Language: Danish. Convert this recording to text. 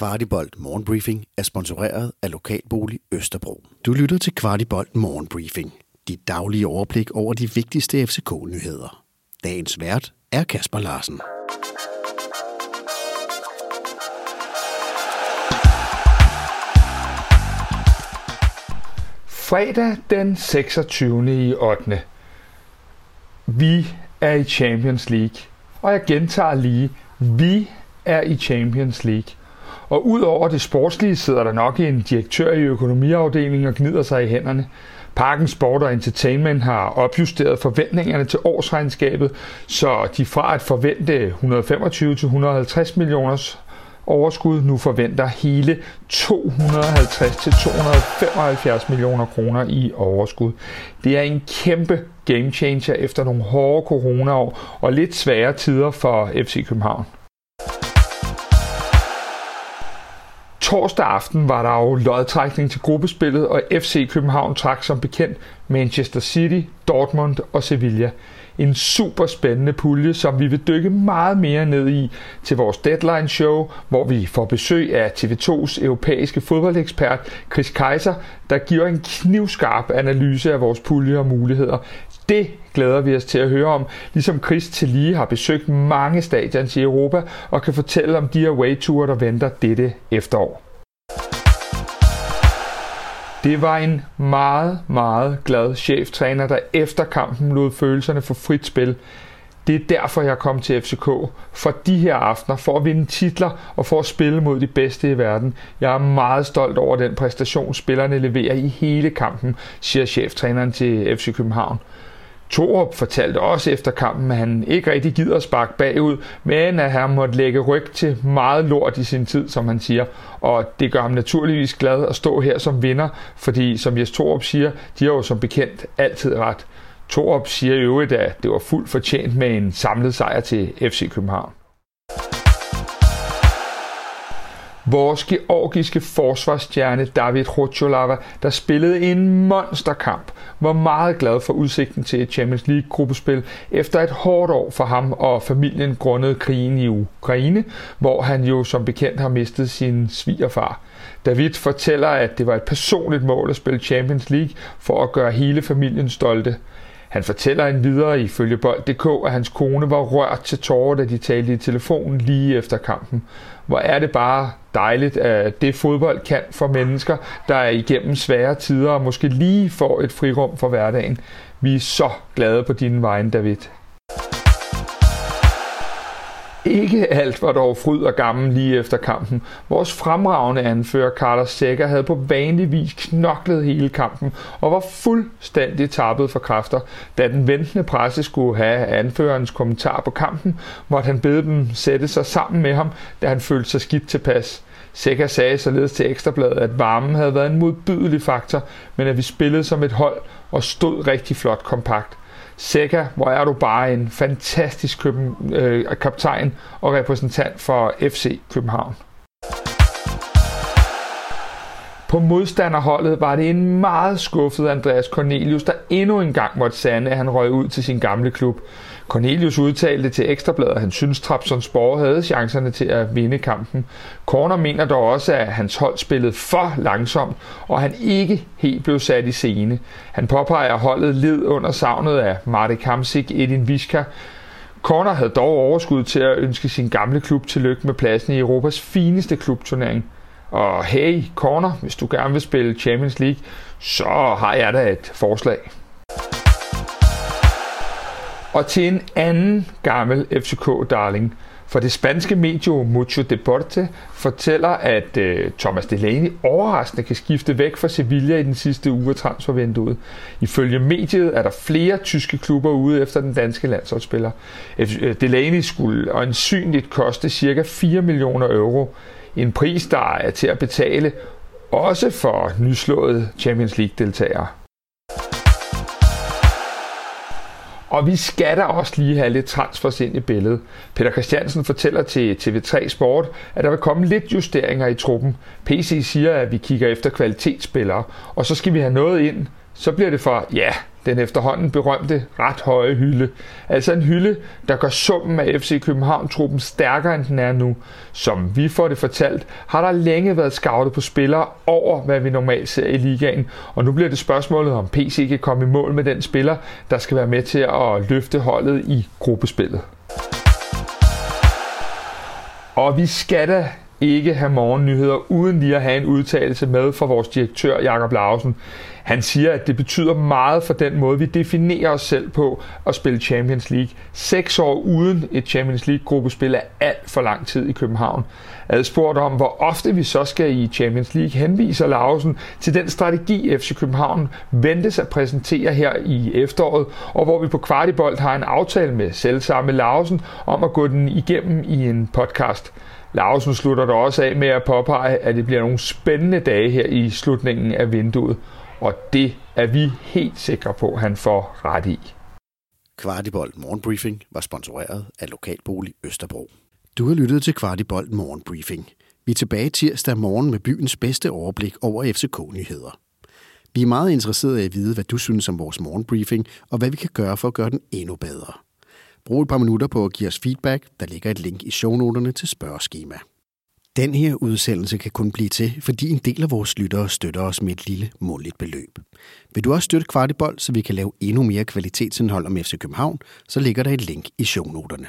Kvartibolt Morgenbriefing er sponsoreret af Lokalbolig Østerbro. Du lytter til Kvartibolt Morgenbriefing. Dit daglige overblik over de vigtigste FCK-nyheder. Dagens vært er Kasper Larsen. Fredag den 26. i 8. Vi er i Champions League. Og jeg gentager lige, vi er i Champions League. Og udover det sportslige sidder der nok en direktør i økonomiafdelingen og gnider sig i hænderne. Parken Sport og Entertainment har opjusteret forventningerne til årsregnskabet, så de fra at forvente 125-150 millioners overskud nu forventer hele 250-275 millioner kroner i overskud. Det er en kæmpe game changer efter nogle hårde coronaår og lidt svære tider for FC København. Torsdag aften var der jo lodtrækning til gruppespillet, og FC København trak som bekendt Manchester City, Dortmund og Sevilla. En super spændende pulje, som vi vil dykke meget mere ned i til vores deadline show, hvor vi får besøg af TV2's europæiske fodboldekspert Chris Kaiser, der giver en knivskarp analyse af vores pulje og muligheder. Det glæder vi os til at høre om, ligesom Chris til lige har besøgt mange stadions i Europa og kan fortælle om de away-ture, der venter dette efterår. Det var en meget, meget glad cheftræner, der efter kampen lod følelserne for frit spil. Det er derfor, jeg kom til FCK. For de her aftener, for at vinde titler og for at spille mod de bedste i verden. Jeg er meget stolt over den præstation, spillerne leverer i hele kampen, siger cheftræneren til FC København. Torup fortalte også efter kampen, at han ikke rigtig gider at sparke bagud, men at han måtte lægge ryg til meget lort i sin tid, som han siger. Og det gør ham naturligvis glad at stå her som vinder, fordi som Jes Torup siger, de har jo som bekendt altid ret. Torup siger i øvrigt, at det var fuldt fortjent med en samlet sejr til FC København. Vores georgiske forsvarsstjerne David Rocholava, der spillede en monsterkamp, var meget glad for udsigten til et Champions League-gruppespil efter et hårdt år for ham og familien grundet krigen i Ukraine, hvor han jo som bekendt har mistet sin svigerfar. David fortæller, at det var et personligt mål at spille Champions League for at gøre hele familien stolte. Han fortæller en videre ifølge bold.dk, at hans kone var rørt til tårer, da de talte i telefonen lige efter kampen. Hvor er det bare dejligt, at det fodbold kan for mennesker, der er igennem svære tider og måske lige får et frirum for hverdagen. Vi er så glade på din vegne, David. Ikke alt var dog fryd og gammel lige efter kampen. Vores fremragende anfører Carlos Sækker havde på vanlig vis knoklet hele kampen og var fuldstændig tappet for kræfter. Da den ventende presse skulle have anførerens kommentar på kampen, måtte han bede dem sætte sig sammen med ham, da han følte sig skidt tilpas. Sækker sagde således til Ekstrabladet, at varmen havde været en modbydelig faktor, men at vi spillede som et hold og stod rigtig flot kompakt. Seca, hvor er du bare en fantastisk køben, øh, kaptajn og repræsentant for FC København. På modstanderholdet var det en meget skuffet Andreas Cornelius, der endnu en gang måtte sande, at han røg ud til sin gamle klub. Cornelius udtalte til Ekstrabladet, at han synes, Trabzonspor havde chancerne til at vinde kampen. Corner mener dog også, at hans hold spillede for langsomt, og han ikke helt blev sat i scene. Han påpeger, at holdet led under savnet af Marte Kamsik, Edin Viska, Corner havde dog overskud til at ønske sin gamle klub tillykke med pladsen i Europas fineste klubturnering. Og hey, Corner, hvis du gerne vil spille Champions League, så har jeg da et forslag. Og til en anden gammel FCK-darling. For det spanske medie Mucho Deporte fortæller, at øh, Thomas Delaney overraskende kan skifte væk fra Sevilla i den sidste uge af transfervinduet. Ifølge mediet er der flere tyske klubber ude efter den danske landsholdsspiller. Øh, Delaney skulle øjensynligt koste ca. 4 millioner euro. En pris, der er til at betale også for nyslåede Champions League-deltagere. Og vi skal da også lige have lidt transfers ind i billedet. Peter Christiansen fortæller til TV3 Sport, at der vil komme lidt justeringer i truppen. PC siger, at vi kigger efter kvalitetsspillere, og så skal vi have noget ind. Så bliver det for, ja, den efterhånden berømte ret høje hylde. Altså en hylde, der gør summen af FC København-truppen stærkere end den er nu. Som vi får det fortalt, har der længe været scoutet på spillere over, hvad vi normalt ser i ligaen. Og nu bliver det spørgsmålet, om PC kan komme i mål med den spiller, der skal være med til at løfte holdet i gruppespillet. Og vi skal da ikke have morgennyheder uden lige at have en udtalelse med fra vores direktør Jakob Lausen. Han siger, at det betyder meget for den måde, vi definerer os selv på at spille Champions League. Seks år uden et Champions League-gruppespil er alt for lang tid i København. Adspurgt om, hvor ofte vi så skal i Champions League, henviser Lausen til den strategi, FC København ventes at præsentere her i efteråret, og hvor vi på Kvartibolt har en aftale med selvsamme Lausen om at gå den igennem i en podcast. Lausen slutter der også af med at påpege, at det bliver nogle spændende dage her i slutningen af vinduet, og det er vi helt sikre på, at han får ret i. Kvartibold Morgenbriefing var sponsoreret af Lokalbolig Østerbro. Du har lyttet til Kvartibold Morgenbriefing. Vi er tilbage tirsdag morgen med byens bedste overblik over FCK-nyheder. Vi er meget interesserede i at vide, hvad du synes om vores morgenbriefing, og hvad vi kan gøre for at gøre den endnu bedre. Brug et par minutter på at give os feedback. Der ligger et link i shownoterne til spørgeskema. Den her udsendelse kan kun blive til, fordi en del af vores lyttere støtter os med et lille måligt beløb. Vil du også støtte Kvartibold, så vi kan lave endnu mere kvalitetsindhold om FC København, så ligger der et link i shownoterne.